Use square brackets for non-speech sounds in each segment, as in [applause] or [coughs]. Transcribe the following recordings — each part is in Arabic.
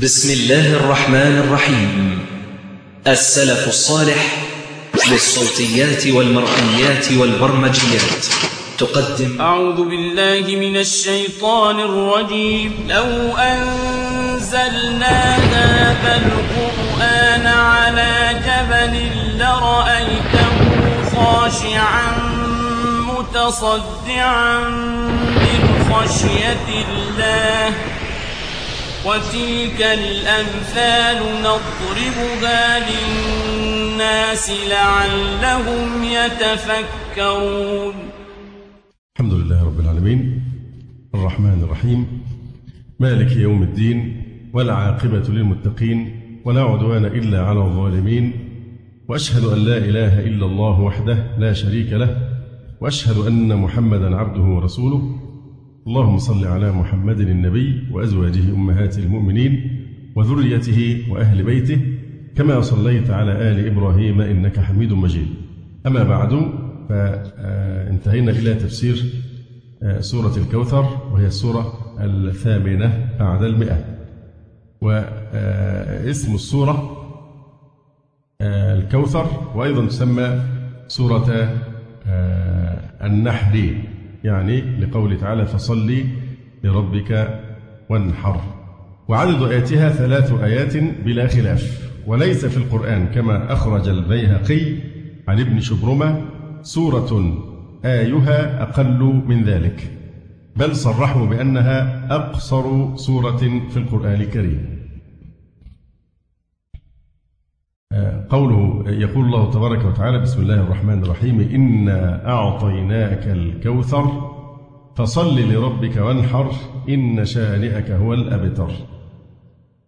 بسم الله الرحمن الرحيم. السلف الصالح للصوتيات والمرئيات والبرمجيات. تقدم. أعوذ بالله من الشيطان الرجيم. لو أنزلنا هذا القرآن على جبل لرأيته خاشعا متصدعا من خشية الله. وتلك الأمثال نضربها للناس لعلهم يتفكرون. الحمد لله رب العالمين. الرحمن الرحيم. مالك يوم الدين والعاقبة للمتقين ولا عدوان إلا على الظالمين. وأشهد أن لا إله إلا الله وحده لا شريك له. وأشهد أن محمدا عبده ورسوله. اللهم صل على محمد النبي وأزواجه أمهات المؤمنين وذريته وأهل بيته كما صليت على آل إبراهيم إنك حميد مجيد. أما بعد فانتهينا إلى تفسير سورة الكوثر وهي السورة الثامنة بعد المئة. واسم السورة الكوثر وأيضا تسمى سورة النحر يعني لقوله تعالى فصل لربك وانحر. وعدد آياتها ثلاث آيات بلا خلاف. وليس في القرآن كما أخرج البيهقي عن ابن شبرمة سورة آيها أقل من ذلك. بل صرحوا بأنها أقصر سورة في القرآن الكريم. قوله يقول الله تبارك وتعالى بسم الله الرحمن الرحيم إنا أعطيناك الكوثر فصل لربك وانحر إن شانئك هو الأبتر.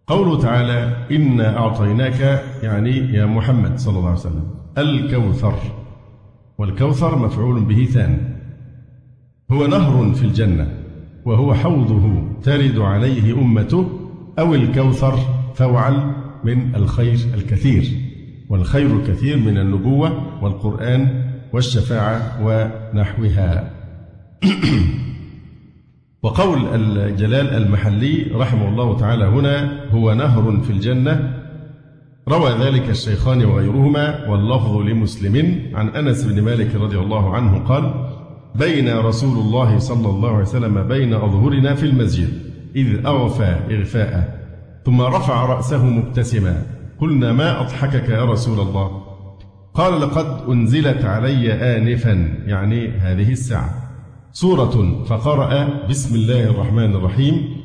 قوله تعالى إنا أعطيناك يعني يا محمد صلى الله عليه وسلم الكوثر. والكوثر مفعول به ثاني هو نهر في الجنة وهو حوضه ترد عليه أمته أو الكوثر فوعل من الخير الكثير والخير الكثير من النبوة والقرآن والشفاعة ونحوها. [clears throat] وقول الجلال المحلي رحمه الله تعالى هنا هو نهر في الجنة. روى ذلك الشيخان وغيرهما واللفظ لمسلم عن أنس بن مالك رضي الله عنه قال بين رسول الله صلى الله عليه وسلم بين أظهرنا في المسجد إذ أغفى إغفاء ثم رفع رأسه مبتسما. قلنا ما أضحكك يا رسول الله؟ قال لقد أنزلت علي آنفا يعني هذه الساعة. سورة فقرأ بسم الله الرحمن الرحيم.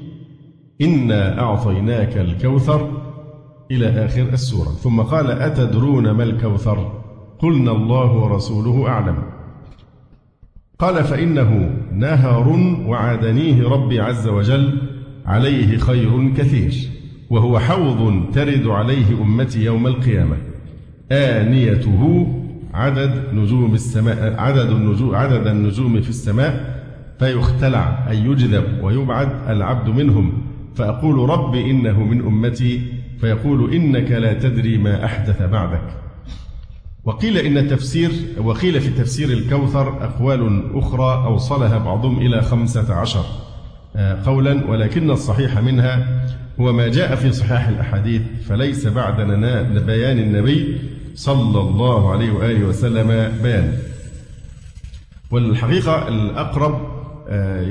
إنا أعطيناك الكوثر إلى آخر السورة. ثم قال أتدرون ما الكوثر؟ قلنا الله ورسوله أعلم. قال فإنه نهر وعدنيه ربي عز وجل عليه خير كثير. وهو حوض ترد عليه أمتي يوم القيامة. آنيته عدد نجوم السماء عدد النجوم عدد النجوم في السماء فيختلع أي يجذب ويبعد العبد منهم. فأقول رب إنه من أمتي فيقول إنك لا تدري ما أحدث بعدك. وقيل إن تفسير وقيل في تفسير الكوثر أقوال أخرى أوصلها بعضهم إلى خمسة عشر قولا ولكن الصحيح منها هو ما جاء في صحاح الأحاديث فليس بعد بيان النبي صلى الله عليه وآله وسلم بيان. والحقيقة الأقرب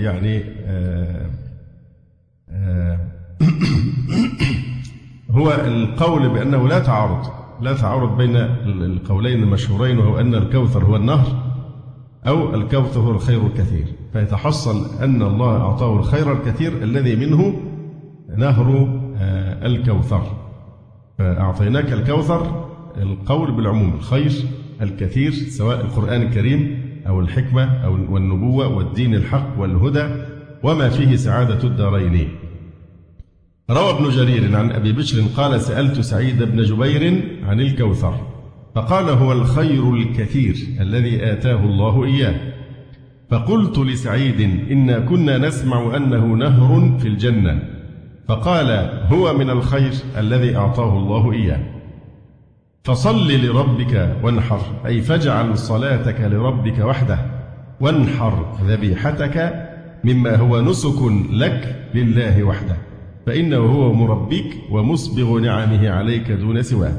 يعني [coughs] هو القول بأنه لا تعارض لا تعارض بين القولين المشهورين وهو أن الكوثر هو النهر أو الكوثر هو الخير الكثير. فيتحصل أن الله أعطاه الخير الكثير الذي منه نهر الكوثر. فأعطيناك الكوثر القول بالعموم الخير الكثير سواء القرآن الكريم أو الحكمة أو والنبوة والدين الحق والهدى وما فيه سعادة الدارين. روى ابن جرير عن أبي بشر قال سألت سعيد بن جبير عن الكوثر فقال هو الخير الكثير الذي آتاه الله إياه. فقلت لسعيد إنا كنا نسمع أنه نهر في الجنة. فقال هو من الخير الذي أعطاه الله إياه. فصل لربك وانحر أي فاجعل صلاتك لربك وحده وانحر ذبيحتك مما هو نسك لك لله وحده فإنه هو مربيك ومسبغ نعمه عليك دون سواه.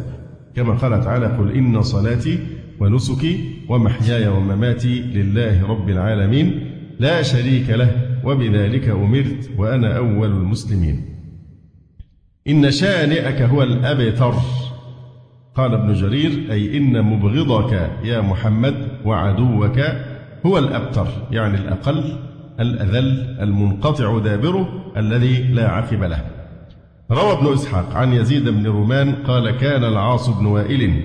كما قال تعالى قل إن صلاتي ونسكي ومحياي ومماتي لله رب العالمين لا شريك له وبذلك أمرت وأنا أول المسلمين. إن شانئك هو الأبتر. قال ابن جرير أي إن مبغضك يا محمد وعدوك هو الأبتر يعني الأقل الأذل المنقطع دابره الذي لا عقب له. روى ابن إسحاق عن يزيد بن رومان قال كان العاص بن وائل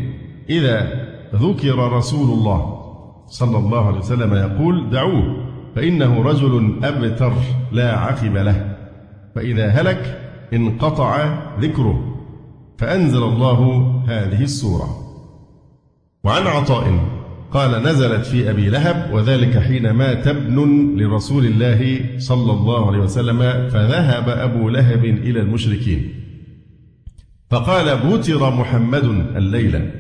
إذا ذكر رسول الله صلى الله عليه وسلم يقول دعوه فإنه رجل أبتر لا عقب له. فإذا هلك انقطع ذكره فأنزل الله هذه السورة. وعن عطاء قال نزلت في أبي لهب وذلك حين مات ابن لرسول الله صلى الله عليه وسلم فذهب أبو لهب إلى المشركين. فقال بوتر محمد الليلة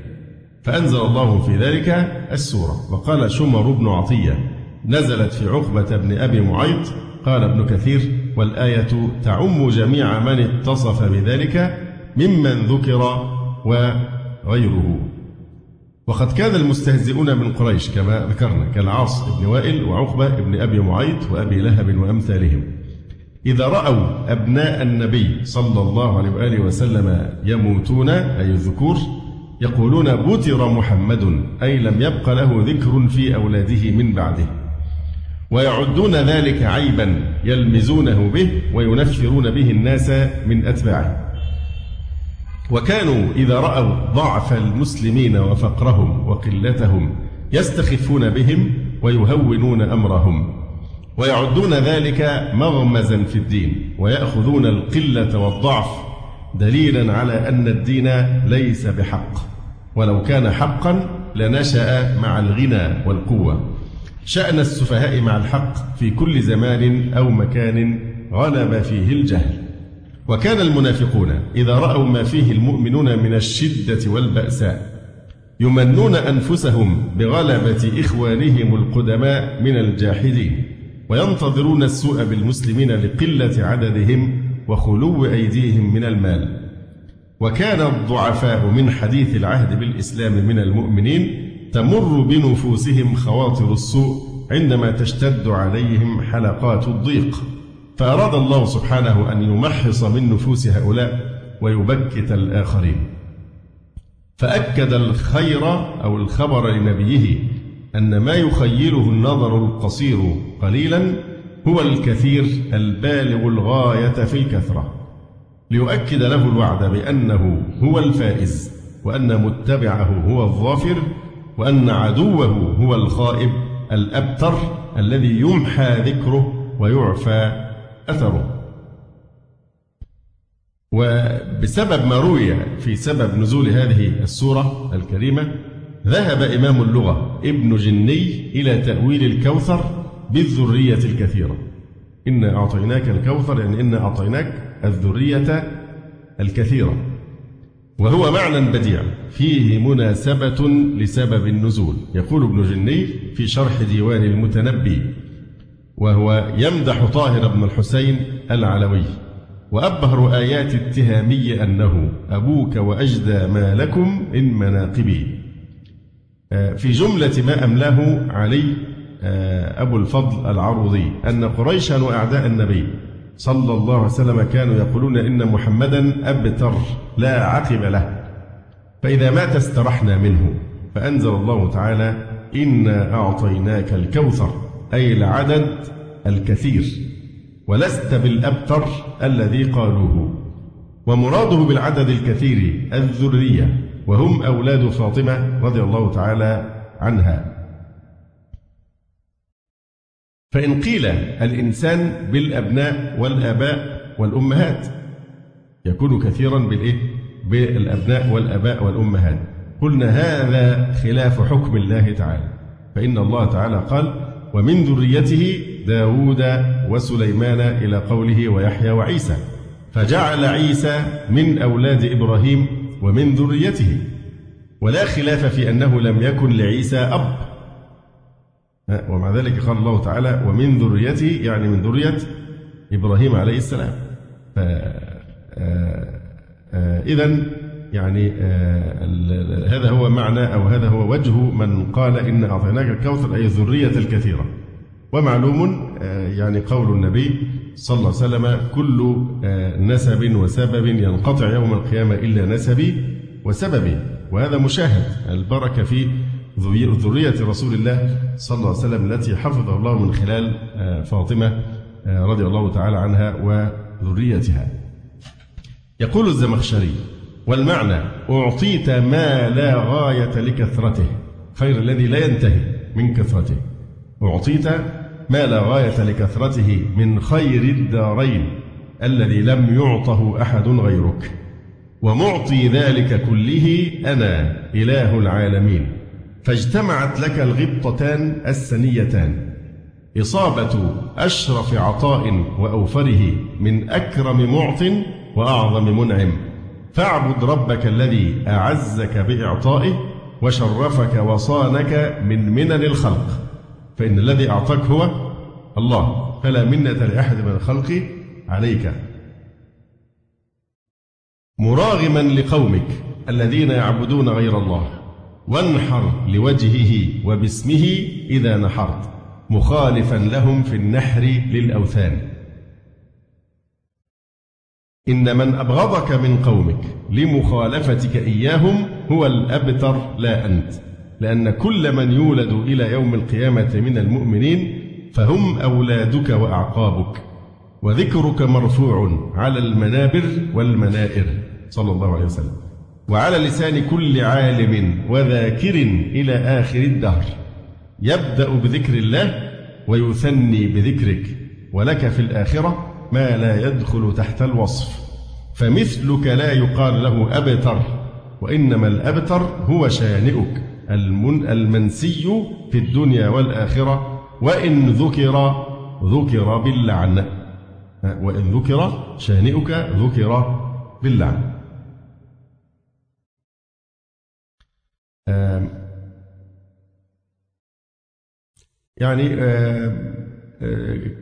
فأنزل الله في ذلك السورة. وقال شمر بن عطية نزلت في عقبة بن أبي معيط قال ابن كثير والآية تعم جميع من اتصف بذلك ممن ذكر وغيره. وقد كان المستهزئون من قريش كما ذكرنا كالعاص بن وائل وعقبة بن أبي معيط وأبي لهب وأمثالهم. إذا رأوا أبناء النبي صلى الله عليه وآله وسلم يموتون أي الذكور يقولون بوتر محمد أي لم يبق له ذكر في أولاده من بعده. ويعدون ذلك عيبا يلمزونه به وينفرون به الناس من أتباعه. وكانوا إذا رأوا ضعف المسلمين وفقرهم وقلتهم يستخفون بهم ويهونون أمرهم. ويعدون ذلك مغمزا في الدين ويأخذون القلة والضعف دليلا على أن الدين ليس بحق. ولو كان حقا لنشأ مع الغنى والقوة. شأن السفهاء مع الحق في كل زمان أو مكان غلب فيه الجهل. وكان المنافقون إذا رأوا ما فيه المؤمنون من الشدة والبأساء يمنون أنفسهم بغلبة إخوانهم القدماء من الجاحدين وينتظرون السوء بالمسلمين لقلة عددهم وخلو أيديهم من المال. وكان الضعفاء من حديث العهد بالإسلام من المؤمنين تمر بنفوسهم خواطر السوء عندما تشتد عليهم حلقات الضيق. فأراد الله سبحانه أن يمحص من نفوس هؤلاء ويبكت الآخرين. فأكد الخير أو الخبر لنبيه أن ما يخيله النظر القصير قليلا هو الكثير البالغ الغاية في الكثرة. ليؤكد له الوعد بأنه هو الفائز وأن متبعه هو الظافر وأن عدوه هو الخائب الأبتر الذي يمحى ذكره ويعفى أثره. وبسبب ما روي في سبب نزول هذه السورة الكريمة ذهب إمام اللغة ابن جني إلى تأويل الكوثر بالذرية الكثيرة. إنا أعطيناك الكوثر يعني إنا أعطيناك الذرية الكثيرة. وهو معنى بديع. فيه مناسبة لسبب النزول. يقول ابن جني في شرح ديوان المتنبي وهو يمدح طاهر بن الحسين العلوي وأبهر آيات اتهامي أنه أبوك وأجدى ما لكم من مناقبي. آه، في جملة ما أملاه علي آه، أبو الفضل العروضي أن قريشا وأعداء النبي صلى الله عليه وسلم كانوا يقولون إن محمدا أبتر لا عقب له. فإذا مات استرحنا منه فأنزل الله تعالى إنا أعطيناك الكوثر أي العدد الكثير. ولست بالأبتر الذي قالوه. ومراده بالعدد الكثير الذرية وهم أولاد فاطمة رضي الله تعالى عنها. فإن قيل الإنسان بالأبناء والآباء والأمهات يكون كثيرا بالإيه؟ بالأبناء والآباء والأمهات. قلنا هذا خلاف حكم الله تعالى. فإن الله تعالى قال ومن ذريته داود وسليمان إلى قوله ويحيى وعيسى فجعل عيسى من أولاد إبراهيم ومن ذريته. ولا خلاف في أنه لم يكن لعيسى أب. ومع ذلك قال الله تعالى ومن ذريته يعني من ذرية إبراهيم عليه السلام. إذا يعني هذا هو معنى أو هذا هو وجه من قال إن أعطيناك الكوثر أي الذرية الكثيرة. ومعلوم يعني قول النبي صلى الله عليه وسلم كل نسب وسبب ينقطع يوم القيامة إلا نسبي وسببي. وهذا مشاهد البركة في ذرية رسول الله صلى الله عليه وسلم التي حفظه الله من خلال فاطمة رضي الله تعالى عنها وذريتها. يقول الزمخشري والمعنى أعطيت ما لا غاية لكثرته خير الذي لا ينتهي من كثرته. أعطيت ما لا غاية لكثرته من خير الدارين الذي لم يعطه أحد غيرك. ومعطي ذلك كله أنا إله العالمين. فاجتمعت لك الغبطتان السنيتان. إصابة أشرف عطاء وأوفره من أكرم معط وأعظم منعم. فاعبد ربك الذي أعزك بإعطائه وشرفك وصانك من منن الخلق. فإن الذي أعطاك هو الله. فلا منة لأحد من الخلق عليك. مراغما لقومك الذين يعبدون غير الله. وانحر لوجهه وباسمه إذا نحرت مخالفا لهم في النحر للأوثان. إن من أبغضك من قومك لمخالفتك إياهم هو الأبتر لا أنت. لأن كل من يولد إلى يوم القيامة من المؤمنين فهم أولادك وأعقابك. وذكرك مرفوع على المنابر والمنائر. صلى الله عليه وسلم. وعلى لسان كل عالم وذاكر إلى آخر الدهر. يبدأ بذكر الله ويثني بذكرك ولك في الآخرة ما لا يدخل تحت الوصف. فمثلك لا يقال له أبتر وإنما الأبتر هو شانئك المن المنسي في الدنيا والآخرة. وإن ذكر ذكر باللعن. وإن ذكر شانئك ذكر باللعن. يعني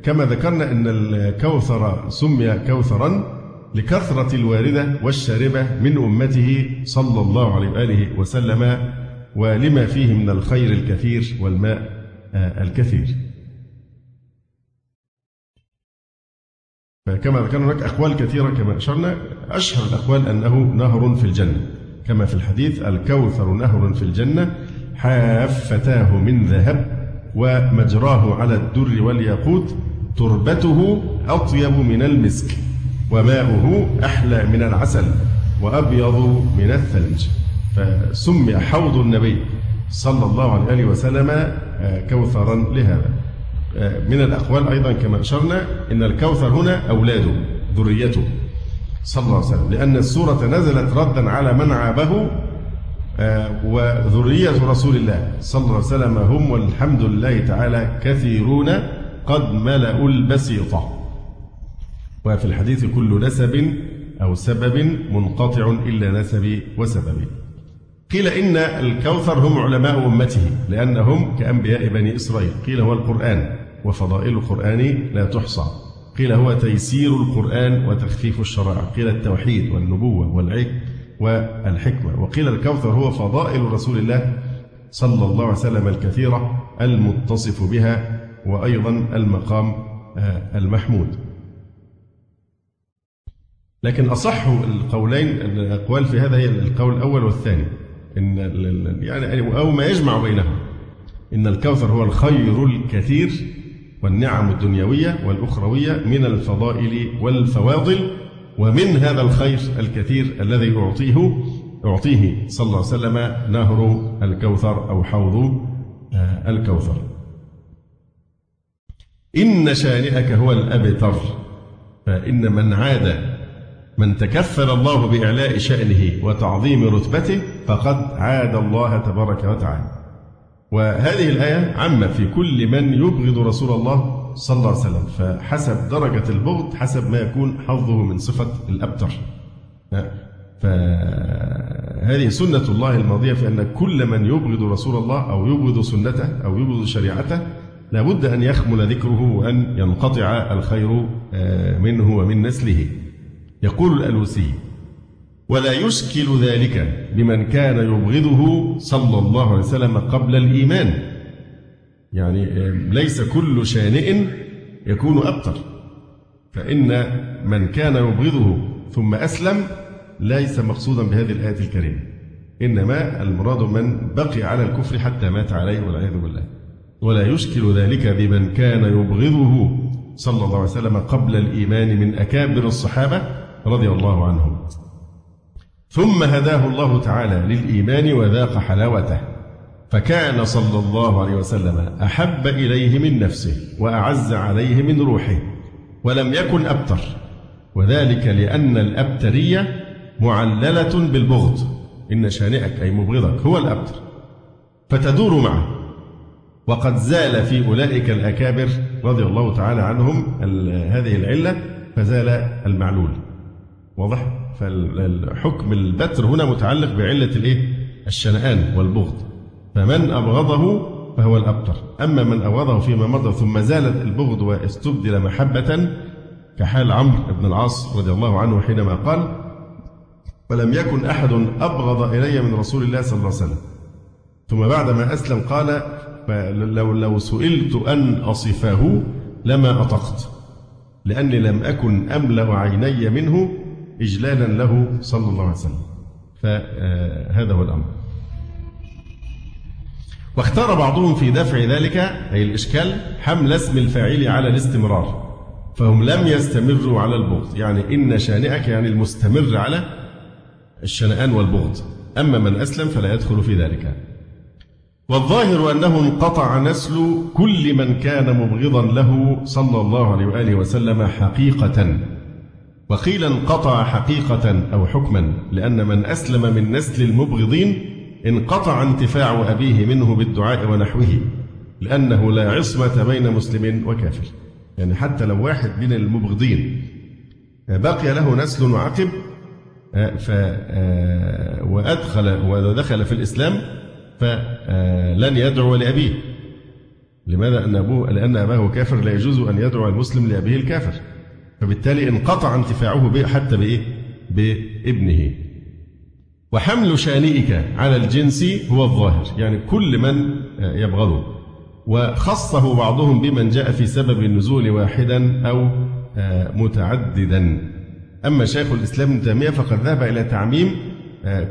كما ذكرنا أن الكوثر سمي كوثرا لكثرة الواردة والشاربة من أمته صلى الله عليه وآله وسلم ولما فيه من الخير الكثير والماء الكثير. فكما ذكرنا هناك أقوال كثيرة كما أشرنا أشهر الأقوال أنه نهر في الجنة. كما في الحديث الكوثر نهر في الجنة حافتاه من ذهب ومجراه على الدر والياقوت تربته أطيب من المسك وماؤه أحلى من العسل وأبيض من الثلج. فسمي حوض النبي صلى الله عليه وسلم آه، كوثرا لهذا. آه، من الأقوال أيضا كما أشرنا إن الكوثر هنا أولاده ذريته. صلى الله عليه وسلم. لأن السورة نزلت ردا على من عابه آه، وذرية رسول الله صلى الله عليه وسلم هم والحمد لله تعالى كثيرون قد ملأوا البسيطة وفي الحديث كل نسب أو سبب منقطع إلا نسبي وسببي قيل إن الكوثر هم علماء أمته لأنهم كأنبياء بني إسرائيل. قيل هو القرآن وفضائل القرآن لا تحصى. قيل هو تيسير القرآن وتخفيف الشرائع. قيل التوحيد والنبوة والعلم والحكمة. وقيل الكوثر هو فضائل رسول الله صلى الله عليه وسلم الكثيرة المتصف بها وأيضا المقام آه، المحمود. لكن أصح القولين الأقوال في هذا هي القول الأول والثاني. إن يعني أو ما يجمع بينهم إن الكوثر هو الخير الكثير والنعم الدنيوية والأخروية من الفضائل والفواضل ومن هذا الخير الكثير الذي أعطيه أعطيه صلى الله عليه وسلم نهر الكوثر أو حوض آه، الكوثر. إن شانئك هو الأبتر فإن من عاد من تكفل الله بإعلاء شأنه وتعظيم رتبته فقد عاد الله تبارك وتعالى. وهذه الآية عامة في كل من يبغض رسول الله صلى الله عليه وسلم فحسب درجة البغض حسب ما يكون حظه من صفة الأبتر. فهذه سنة الله الماضية في أن كل من يبغض رسول الله أو يبغض سنته أو يبغض شريعته لابد أن يخمل ذكره وأن ينقطع الخير آه، منه ومن نسله. يقول الألوسي ولا يشكل ذلك بمن كان يبغضه صلى الله عليه وسلم قبل الإيمان. يعني ليس كل شانئ يكون أبتر. فإن من كان يبغضه ثم أسلم ليس مقصودا بهذه الآية الكريمة. إنما المراد من بقي على الكفر حتى مات عليه والعياذ بالله. ولا يشكل ذلك بمن كان يبغضه صلى الله عليه وسلم قبل الإيمان من أكابر الصحابة رضي الله عنهم. ثم هداه الله تعالى للإيمان وذاق حلاوته. فكان صلى الله عليه وسلم أحب إليه من نفسه وأعز عليه من روحه ولم يكن أبتر. وذلك لأن الأبترية معللة بالبغض. إن شانئك أي مبغضك هو الأبتر. فتدور معه. وقد زال في أولئك الأكابر رضي الله تعالى عنهم هذه العلة فزال المعلول. واضح؟ فالحكم البتر هنا متعلق بعلة الإيه؟ الشنآن والبغض. فمن أبغضه فهو الأبتر. أما من أبغضه فيما مضى ثم زالت البغض واستبدل محبة كحال عمرو بن العاص رضي الله عنه حينما قال ولم يكن أحد أبغض إلي من رسول الله صلى الله عليه وسلم. ثم بعدما أسلم قال فلو لو سئلت أن أصفه لما أطقت لأني لم أكن أملأ عيني منه إجلالا له صلى الله عليه وسلم. فهذا هو الأمر. واختار بعضهم في دفع ذلك أي الإشكال حمل اسم الفاعل على الاستمرار فهم لم يستمروا على البغض. يعني إن شانئك يعني المستمر على الشنآن والبغض. أما من أسلم فلا يدخل في ذلك. والظاهر أنه انقطع نسل كل من كان مبغضا له صلى الله عليه وآله وسلم حقيقة. وقيل انقطع حقيقة أو حكما لأن من أسلم من نسل المبغضين انقطع انتفاع أبيه منه بالدعاء ونحوه لأنه لا عصمة بين مسلم وكافر. يعني حتى لو واحد من المبغضين بقي له نسل وعقب ف وأدخل ودخل في الإسلام فلن يدعو لأبيه. لماذا؟ أن أبوه لأن أباه كافر لا يجوز أن يدعو المسلم لأبيه الكافر. فبالتالي انقطع انتفاعه به حتى بإيه؟ بابنه. وحمل شانئك على الجنس هو الظاهر يعني كل من يبغضه. وخصه بعضهم بمن جاء في سبب النزول واحدا أو متعددا. أما شيخ الإسلام ابن تيمية فقد ذهب إلى تعميم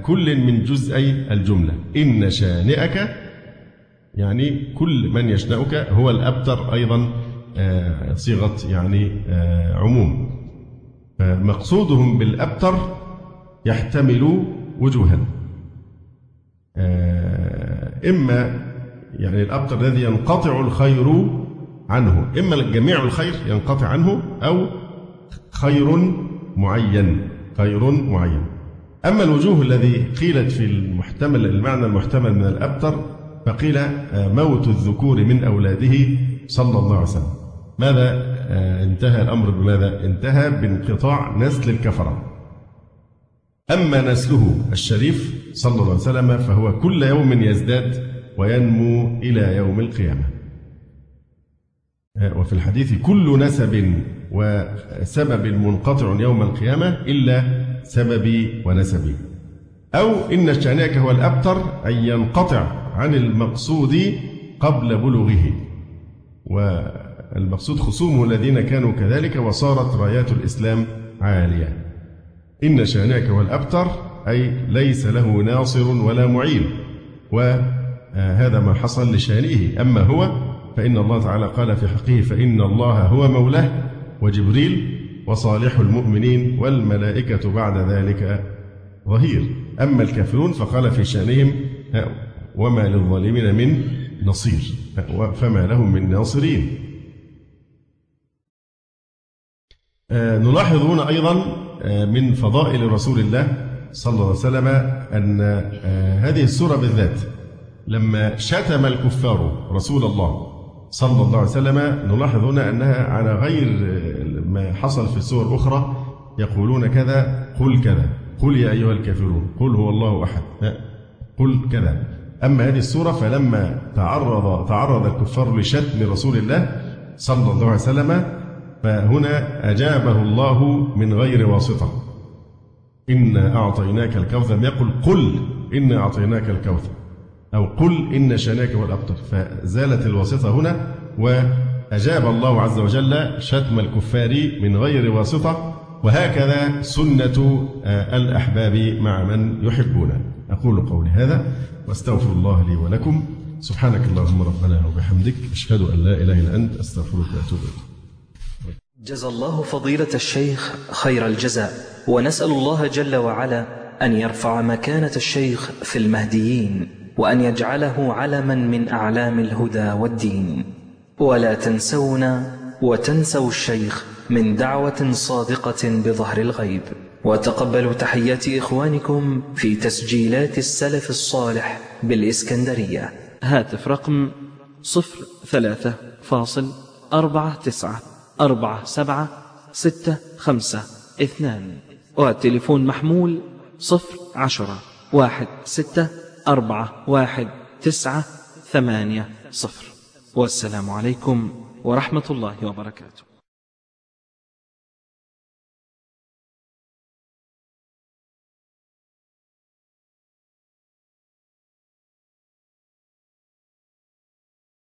كل من جزئي الجملة. إن شانئك يعني كل من يشنأك هو الأبتر أيضا صيغة يعني عموم. مقصودهم بالأبتر يحتمل وجوها. إما يعني الأبتر الذي ينقطع الخير عنه إما جميع الخير ينقطع عنه أو خير معين خير معين. أما الوجوه الذي قيلت في المحتمل المعنى المحتمل من الأبتر فقيل موت الذكور من أولاده صلى الله عليه وسلم. ماذا؟ انتهى الأمر بماذا؟ انتهى بانقطاع نسل الكفرة. أما نسله الشريف صلى الله عليه وسلم فهو كل يوم يزداد وينمو إلى يوم القيامة. وفي الحديث كل نسب وسبب منقطع يوم القيامة إلا سببي ونسبي. أو إن شانئك هو الأبتر أن ينقطع عن المقصود قبل بلوغه. والمقصود خصومه الذين كانوا كذلك وصارت رايات الإسلام عالية. إن شانئك هو الأبتر أي ليس له ناصر ولا معين. وهذا ما حصل لشانئه. أما هو فإن الله تعالى قال في حقه فإن الله هو مولاه وجبريل وصالح المؤمنين والملائكة بعد ذلك ظهير. أما الكافرون فقال في شأنهم وما للظالمين من نصير. فما لهم من ناصرين. نلاحظ هنا أيضا من فضائل رسول الله صلى الله عليه وسلم أن هذه السورة بالذات لما شتم الكفار رسول الله صلى الله عليه وسلم نلاحظ هنا أنها على غير ما حصل في سور أخرى يقولون كذا قل كذا قل يا أيها الكافرون قل هو الله أحد قل كذا. أما هذه السورة فلما تعرض تعرض الكفار لشتم رسول الله صلى الله عليه وسلم فهنا أجابه الله من غير واسطة. إنا أعطيناك الكوثر. لم يقل قل إنا أعطيناك الكوثر. أو قل إن شاناك هو الأبتر فزالت الواسطة هنا وأجاب الله عز وجل شتم الكفار من غير واسطة. وهكذا سنة آه، الأحباب مع من يحبون. أقول قولي هذا واستغفر الله لي ولكم. سبحانك اللهم ربنا وبحمدك. أشهد أن لا إله إلا أنت. أستغفرك وأتوب إليك. جزى الله فضيلة الشيخ خير الجزاء ونسأل الله جل وعلا أن يرفع مكانة الشيخ في المهديين وأن يجعله علما من أعلام الهدى والدين. ولا تنسونا وتنسوا الشيخ من دعوة صادقة بظهر الغيب. وتقبلوا تحيات إخوانكم في تسجيلات السلف الصالح بالإسكندرية. هاتف رقم صفر ثلاثة فاصل أربعة تسعة. أربعة سبعة ستة خمسة اثنان. والتليفون محمول صفر عشرة واحد ستة أربعة واحد تسعة ثمانية صفر. والسلام عليكم ورحمة الله وبركاته.